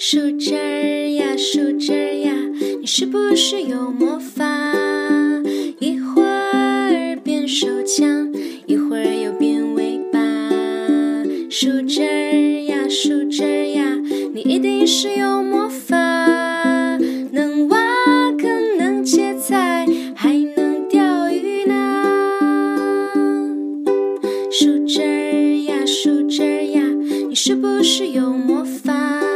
树枝儿呀，树枝儿呀，你是不是有魔法？一会儿变手枪，一会儿又变尾巴。树枝儿呀，树枝儿呀，你一定是有魔法，能挖坑，能切菜，还能钓鱼呢。树枝儿呀，树枝儿呀，你是不是有魔法？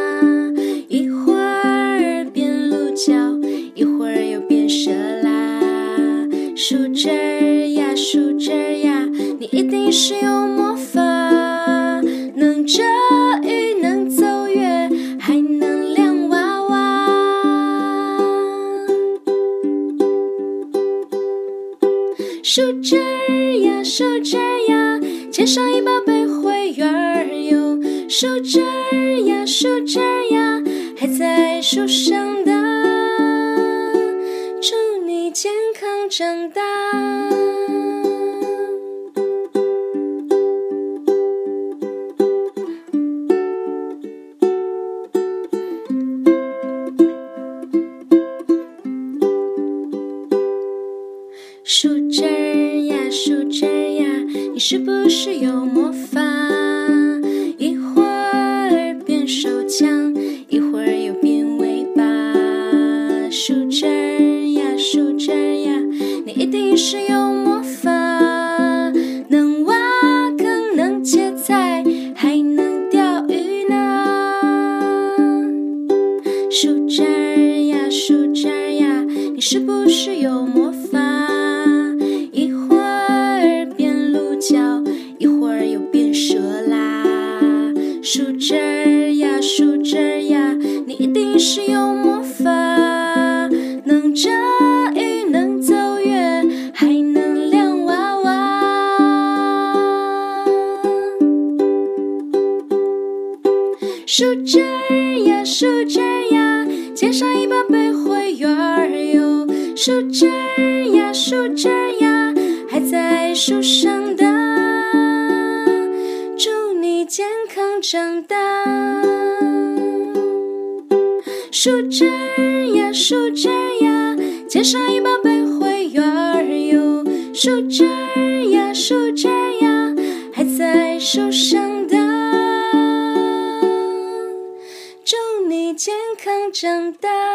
是有魔法，能遮雨，能走月，还能晾娃娃。树枝儿呀，树枝儿呀，结上一把被会员儿哟。树枝儿呀，树枝儿呀，还在树上的，祝你健康长大。枝儿呀，树枝儿呀，你是不是有魔法？一会儿变手枪，一会儿又变尾巴。树枝儿呀，树枝儿呀，你一定是有一定是有魔法，能遮雨，能走月，还能亮娃娃。树枝呀，树枝呀，牵上一把被会员儿哟。树枝呀，树枝呀，还在树上的，祝你健康长大。树枝儿呀，树枝儿呀，牵上一把被会员儿哟。树枝儿呀，树枝儿呀，还在树上等，祝你健康长大。